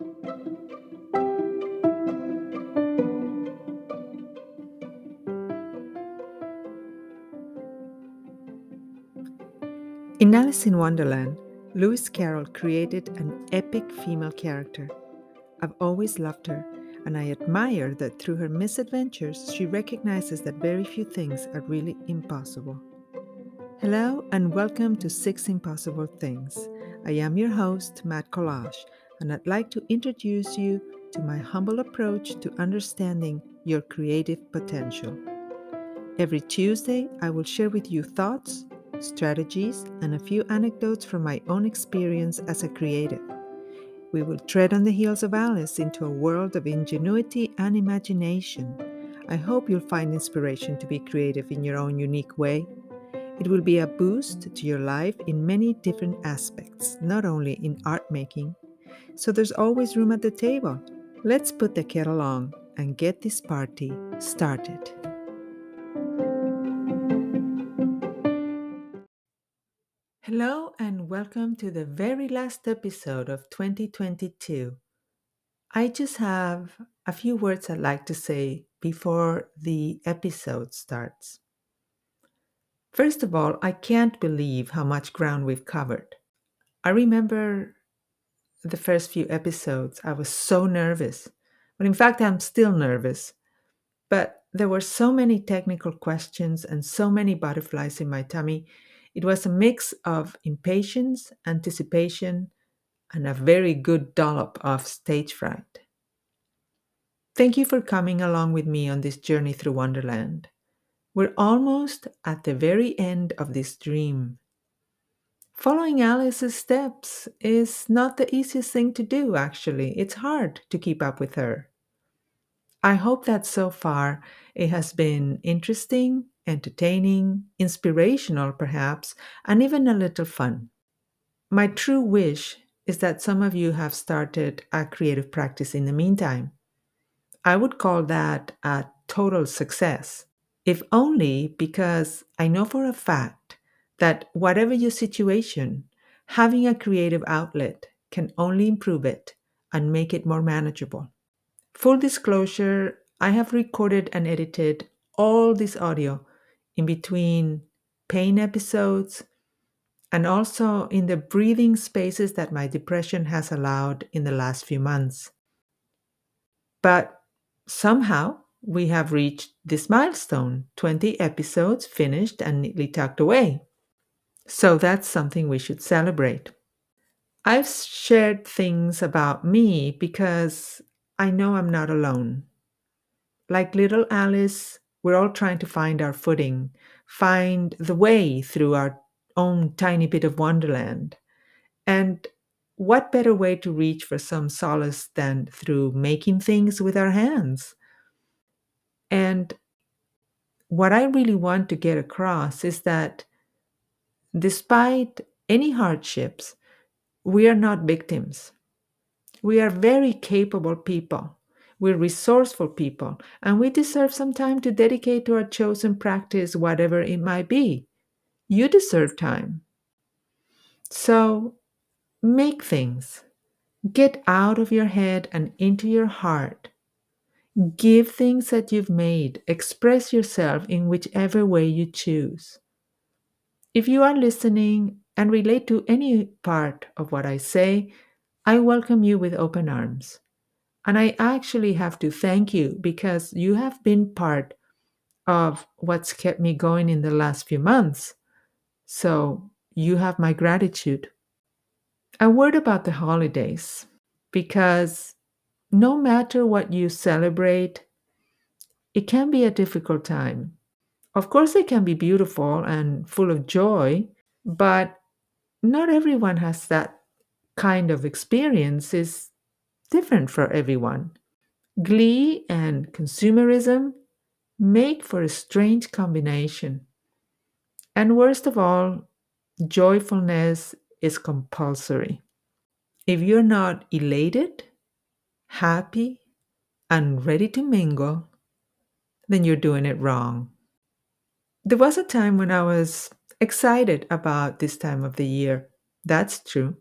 In Alice in Wonderland, Lewis Carroll created an epic female character. I've always loved her, and I admire that through her misadventures, she recognizes that very few things are really impossible. Hello, and welcome to Six Impossible Things. I am your host, Matt Collage, and I'd like to introduce you to my humble approach to understanding your creative potential. Every Tuesday, I will share with you thoughts, strategies, and a few anecdotes from my own experience as a creative. We will tread on the heels of Alice into a world of ingenuity and imagination. I hope you'll find inspiration to be creative in your own unique way. It will be a boost to your life in many different aspects, not only in art making. So there's always room at the table. Let's put the kettle on and get this party started. Hello, and welcome to the very last episode of 2022. I just have a few words I'd like to say before the episode starts. First of all, I can't believe how much ground we've covered. I remember the first few episodes, I was so nervous. But in fact, I'm still nervous. But there were so many technical questions and so many butterflies in my tummy it was a mix of impatience, anticipation, and a very good dollop of stage fright. Thank you for coming along with me on this journey through Wonderland. We're almost at the very end of this dream. Following Alice's steps is not the easiest thing to do, actually. It's hard to keep up with her. I hope that so far it has been interesting entertaining, inspirational perhaps, and even a little fun. My true wish is that some of you have started a creative practice in the meantime. I would call that a total success, if only because I know for a fact that whatever your situation, having a creative outlet can only improve it and make it more manageable. Full disclosure, I have recorded and edited all this audio in between pain episodes, and also in the breathing spaces that my depression has allowed in the last few months. But somehow we have reached this milestone 20 episodes finished and neatly tucked away. So that's something we should celebrate. I've shared things about me because I know I'm not alone. Like little Alice, we're all trying to find our footing, find the way through our own tiny bit of wonderland. And what better way to reach for some solace than through making things with our hands? And what I really want to get across is that despite any hardships, we are not victims. We are very capable people we're resourceful people, and we deserve some time to dedicate to our chosen practice, whatever it might be. You deserve time. So make things. Get out of your head and into your heart. Give things that you've made. Express yourself in whichever way you choose. If you are listening and relate to any part of what I say, I welcome you with open arms. And I actually have to thank you because you have been part of what's kept me going in the last few months. So you have my gratitude. A word about the holidays because no matter what you celebrate, it can be a difficult time. Of course, it can be beautiful and full of joy, but not everyone has that kind of experience. It's different for everyone. Glee and consumerism make for a strange combination. And worst of all, joyfulness is compulsory. If you're not elated, happy, and ready to mingle, then you're doing it wrong. There was a time when I was excited about this time of the year. That's true.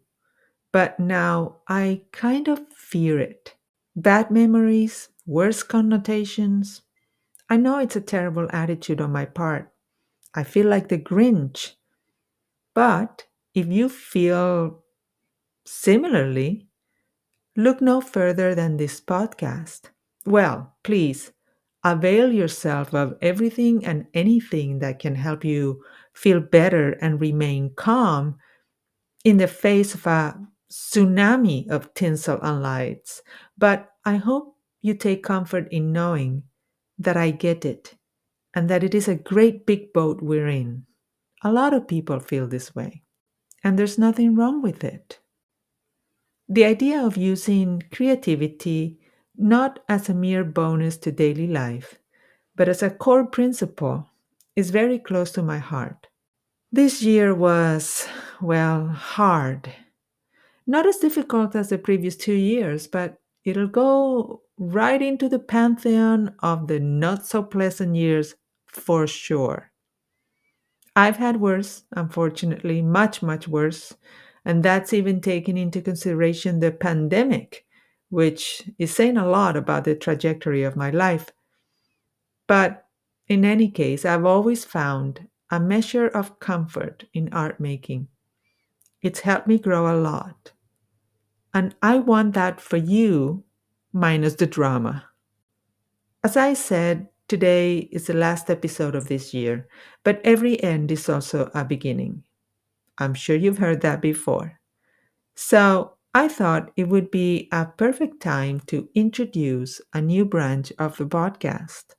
but now I kind of fear it. Bad memories, worse connotations. I know it's a terrible attitude on my part. I feel like the Grinch. But if you feel similarly, look no further than this podcast. Well, please avail yourself of everything and anything that can help you feel better and remain calm in the face of a tsunami of tinsel and lights. But I hope you take comfort in knowing that I get it and that it is a great big boat we're in. A lot of people feel this way, and there's nothing wrong with it. The idea of using creativity not as a mere bonus to daily life, but as a core principle is very close to my heart. This year was, well, hard. Not as difficult as the previous two years, but it'll go right into the pantheon of the not so pleasant years for sure. I've had worse, unfortunately, much, much worse. And that's even taking into consideration the pandemic, which is saying a lot about the trajectory of my life. But in any case, I've always found a measure of comfort in art making. It's helped me grow a lot. And I want that for you, minus the drama. As I said, today is the last episode of this year, but every end is also a beginning. I'm sure you've heard that before. So I thought it would be a perfect time to introduce a new branch of the podcast.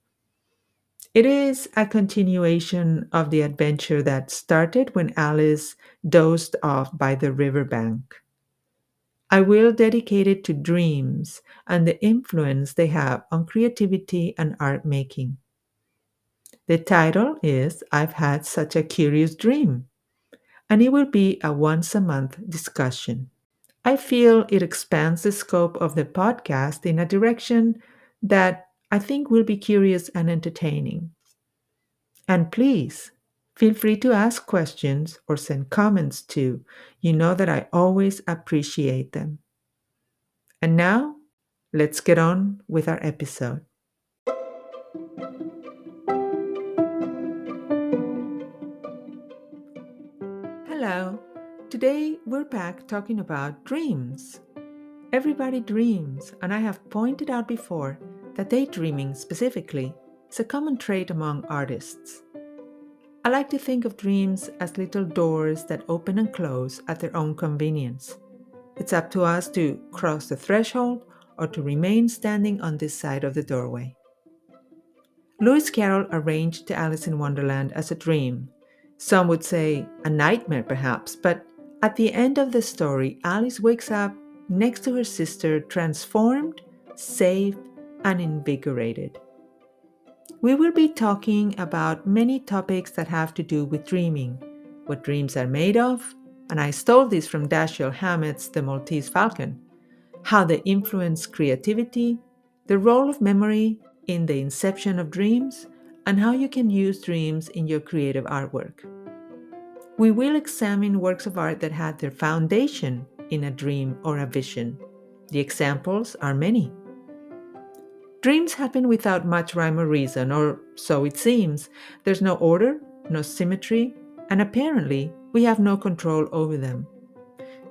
It is a continuation of the adventure that started when Alice dozed off by the riverbank. I will dedicate it to dreams and the influence they have on creativity and art making. The title is I've Had Such a Curious Dream, and it will be a once a month discussion. I feel it expands the scope of the podcast in a direction that I think will be curious and entertaining. And please feel free to ask questions or send comments too. You know that I always appreciate them. And now, let's get on with our episode. Today we're back talking about dreams. Everybody dreams, and I have pointed out before that daydreaming specifically is a common trait among artists. I like to think of dreams as little doors that open and close at their own convenience. It's up to us to cross the threshold or to remain standing on this side of the doorway. Lewis Carroll arranged Alice in Wonderland as a dream. Some would say a nightmare, perhaps, but at the end of the story, Alice wakes up next to her sister, transformed, safe, and invigorated. We will be talking about many topics that have to do with dreaming, what dreams are made of, and I stole this from Dashiell Hammett's The Maltese Falcon, how they influence creativity, the role of memory in the inception of dreams, and how you can use dreams in your creative artwork. We will examine works of art that had their foundation in a dream or a vision. The examples are many. Dreams happen without much rhyme or reason, or so it seems. There's no order, no symmetry, and apparently we have no control over them.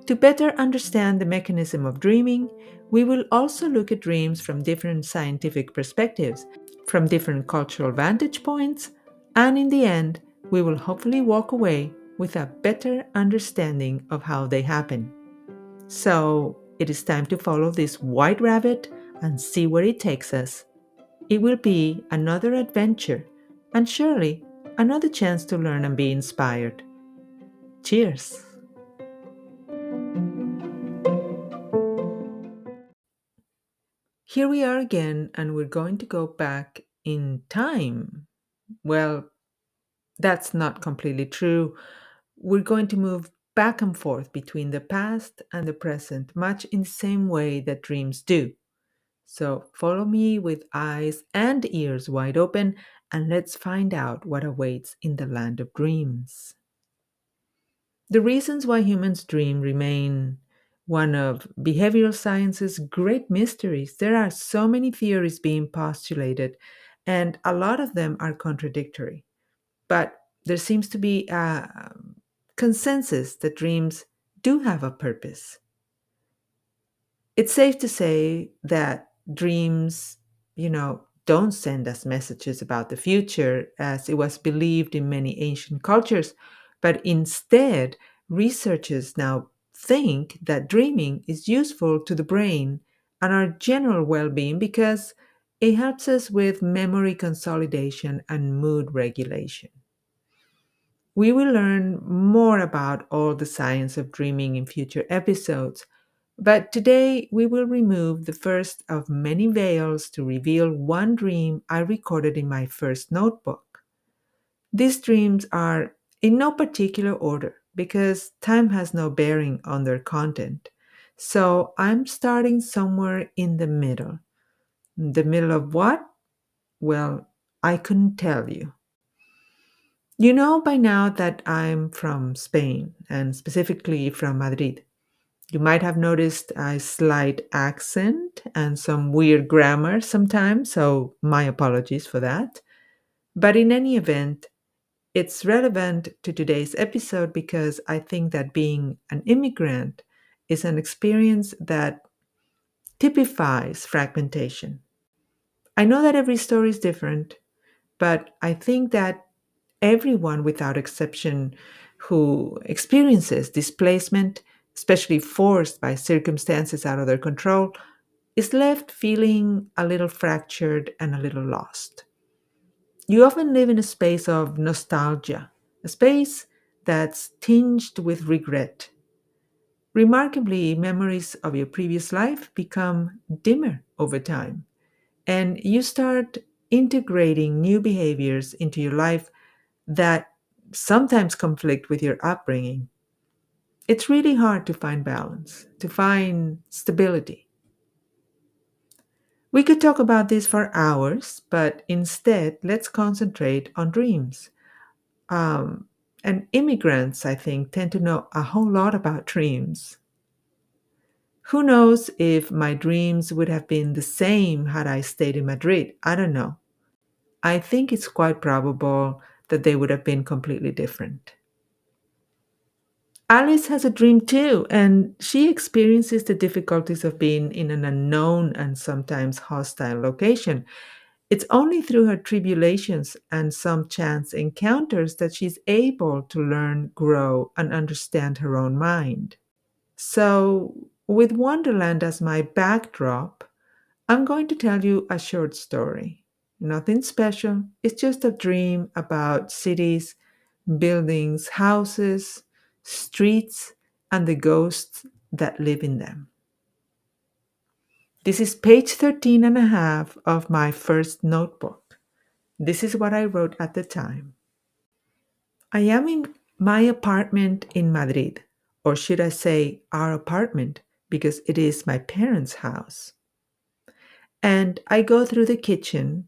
To better understand the mechanism of dreaming, we will also look at dreams from different scientific perspectives, from different cultural vantage points, and in the end, we will hopefully walk away with a better understanding of how they happen. So, it is time to follow this white rabbit and see where it takes us. It will be another adventure and surely another chance to learn and be inspired. Cheers! Here we are again, and we're going to go back in time. Well, that's not completely true. We're going to move back and forth between the past and the present, much in the same way that dreams do. So follow me with eyes and ears wide open, and let's find out what awaits in the land of dreams. The reasons why humans dream remain, one of behavioral science's great mysteries. There are so many theories being postulated, and a lot of them are contradictory. But there seems to be a consensus that dreams do have a purpose. It's safe to say that dreams, you know, don't send us messages about the future as it was believed in many ancient cultures, but instead, researchers now think that dreaming is useful to the brain and our general well being because it helps us with memory consolidation and mood regulation. We will learn more about all the science of dreaming in future episodes, but today we will remove the first of many veils to reveal one dream I recorded in my first notebook. These dreams are in no particular order because time has no bearing on their content. So I'm starting somewhere in the middle. The middle of what? Well, I couldn't tell you. You know by now that I'm from Spain and specifically from Madrid. You might have noticed a slight accent and some weird grammar sometimes, so my apologies for that. But in any event, it's relevant to today's episode because I think that being an immigrant is an experience that typifies fragmentation. I know that every story is different, but I think that everyone without exception who experiences displacement, especially forced by circumstances out of their control, is left feeling a little fractured and a little lost. You often live in a space of nostalgia, a space that's tinged with regret. Remarkably, memories of your previous life become dimmer over time, and you start integrating new behaviors into your life that sometimes conflict with your upbringing. It's really hard to find balance, to find stability. We could talk about this for hours, but instead, let's concentrate on dreams. Um, and immigrants, I think, tend to know a whole lot about dreams. Who knows if my dreams would have been the same had I stayed in Madrid? I don't know. I think it's quite probable that they would have been completely different. Alice has a dream too, and she experiences the difficulties of being in an unknown and sometimes hostile location. It's only through her tribulations and some chance encounters that she's able to learn, grow, and understand her own mind. So, with Wonderland as my backdrop, I'm going to tell you a short story. Nothing special, it's just a dream about cities, buildings, houses, streets, and the ghosts that live in them. This is page 13 and a half of my first notebook. This is what I wrote at the time. I am in my apartment in Madrid, or should I say our apartment, because it is my parents' house. And I go through the kitchen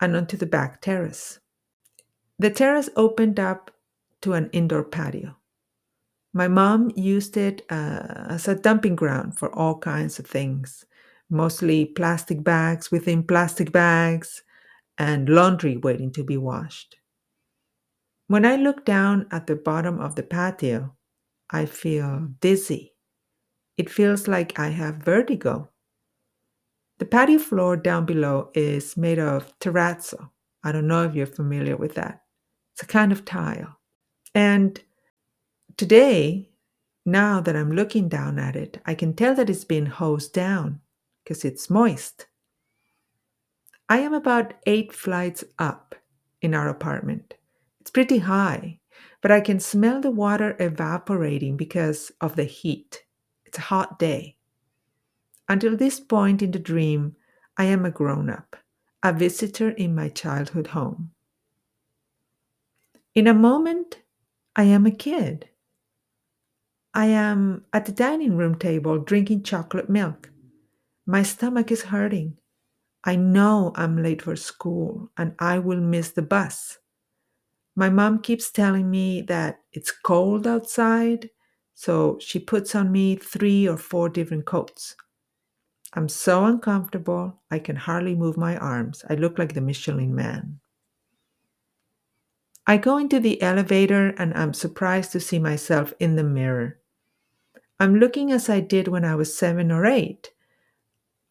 and onto the back terrace. The terrace opened up to an indoor patio. My mom used it uh, as a dumping ground for all kinds of things, mostly plastic bags within plastic bags and laundry waiting to be washed. When I look down at the bottom of the patio, I feel dizzy. It feels like I have vertigo. The patio floor down below is made of terrazzo. I don't know if you're familiar with that. It's a kind of tile. And today, now that I'm looking down at it, I can tell that it's been hosed down because it's moist. I am about eight flights up in our apartment. It's pretty high, but I can smell the water evaporating because of the heat. It's a hot day. Until this point in the dream, I am a grown up, a visitor in my childhood home. In a moment, I am a kid. I am at the dining room table drinking chocolate milk. My stomach is hurting. I know I'm late for school and I will miss the bus. My mom keeps telling me that it's cold outside, so she puts on me three or four different coats. I'm so uncomfortable, I can hardly move my arms. I look like the Michelin man. I go into the elevator and I'm surprised to see myself in the mirror. I'm looking as I did when I was seven or eight.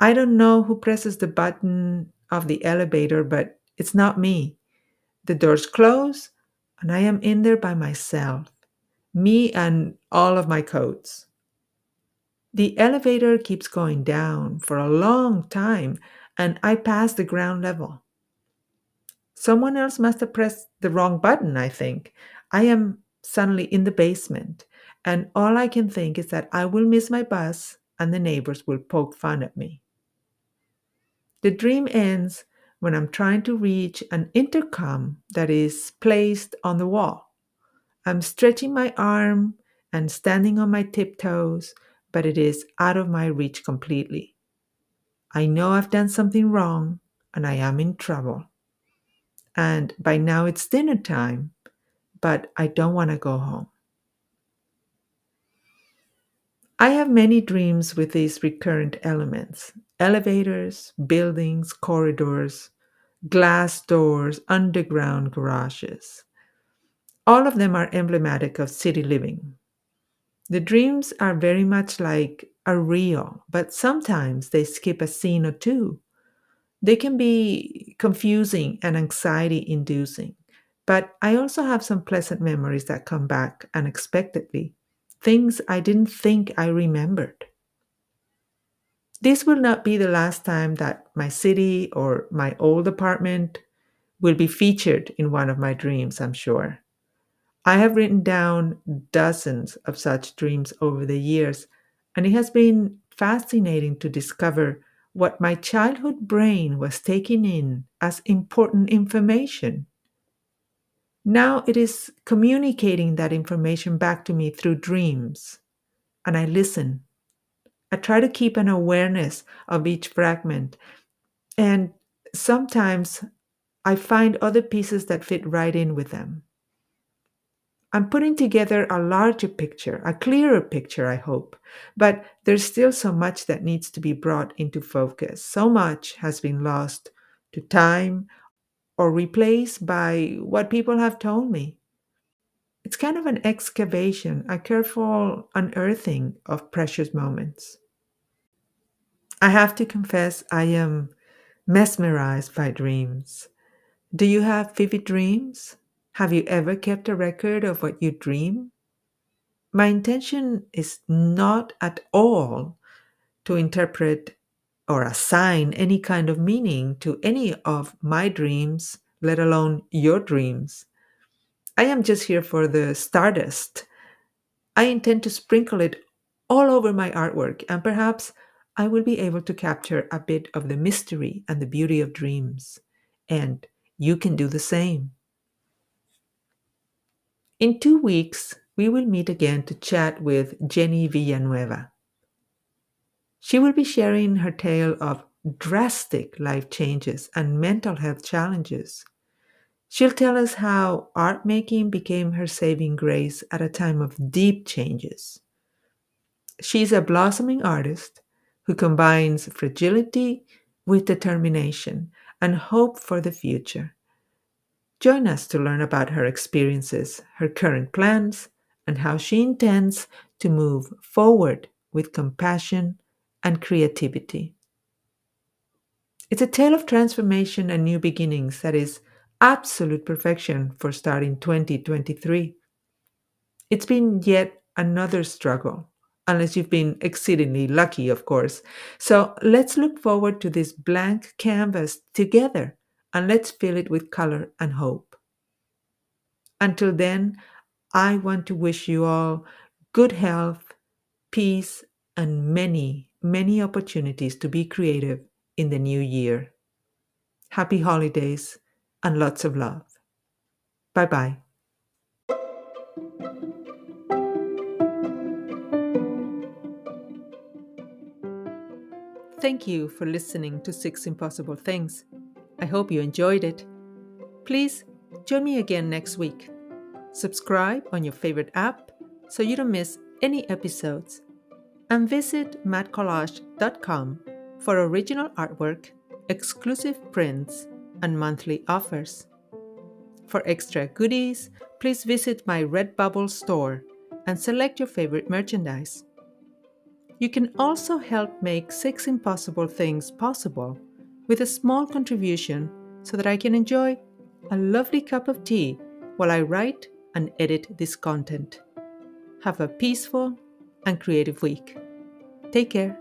I don't know who presses the button of the elevator, but it's not me. The doors close and I am in there by myself, me and all of my coats. The elevator keeps going down for a long time, and I pass the ground level. Someone else must have pressed the wrong button, I think. I am suddenly in the basement, and all I can think is that I will miss my bus and the neighbors will poke fun at me. The dream ends when I'm trying to reach an intercom that is placed on the wall. I'm stretching my arm and standing on my tiptoes but it is out of my reach completely. I know I've done something wrong and I am in trouble. And by now it's dinner time, but I don't want to go home. I have many dreams with these recurrent elements elevators, buildings, corridors, glass doors, underground garages. All of them are emblematic of city living, the dreams are very much like a reel, but sometimes they skip a scene or two. They can be confusing and anxiety inducing, but I also have some pleasant memories that come back unexpectedly, things I didn't think I remembered. This will not be the last time that my city or my old apartment will be featured in one of my dreams, I'm sure. I have written down dozens of such dreams over the years, and it has been fascinating to discover what my childhood brain was taking in as important information. Now it is communicating that information back to me through dreams, and I listen. I try to keep an awareness of each fragment, and sometimes I find other pieces that fit right in with them. I'm putting together a larger picture, a clearer picture, I hope. But there's still so much that needs to be brought into focus. So much has been lost to time or replaced by what people have told me. It's kind of an excavation, a careful unearthing of precious moments. I have to confess, I am mesmerized by dreams. Do you have vivid dreams? Have you ever kept a record of what you dream? My intention is not at all to interpret or assign any kind of meaning to any of my dreams, let alone your dreams. I am just here for the stardust. I intend to sprinkle it all over my artwork, and perhaps I will be able to capture a bit of the mystery and the beauty of dreams. And you can do the same. In two weeks, we will meet again to chat with Jenny Villanueva. She will be sharing her tale of drastic life changes and mental health challenges. She'll tell us how art making became her saving grace at a time of deep changes. She's a blossoming artist who combines fragility with determination and hope for the future. Join us to learn about her experiences, her current plans, and how she intends to move forward with compassion and creativity. It's a tale of transformation and new beginnings that is absolute perfection for starting 2023. It's been yet another struggle, unless you've been exceedingly lucky, of course. So let's look forward to this blank canvas together and let's fill it with color and hope. Until then, I want to wish you all good health, peace, and many, many opportunities to be creative in the new year. Happy holidays and lots of love. Bye bye. Thank you for listening to Six Impossible Things. I hope you enjoyed it. Please join me again next week. Subscribe on your favorite app so you don't miss any episodes, and visit mattcollage.com for original artwork, exclusive prints, and monthly offers. For extra goodies, please visit my Redbubble store and select your favorite merchandise. You can also help make Six Impossible Things possible with a small contribution so that I can enjoy a lovely cup of tea while I write and edit this content. Have a peaceful and creative week. Take care.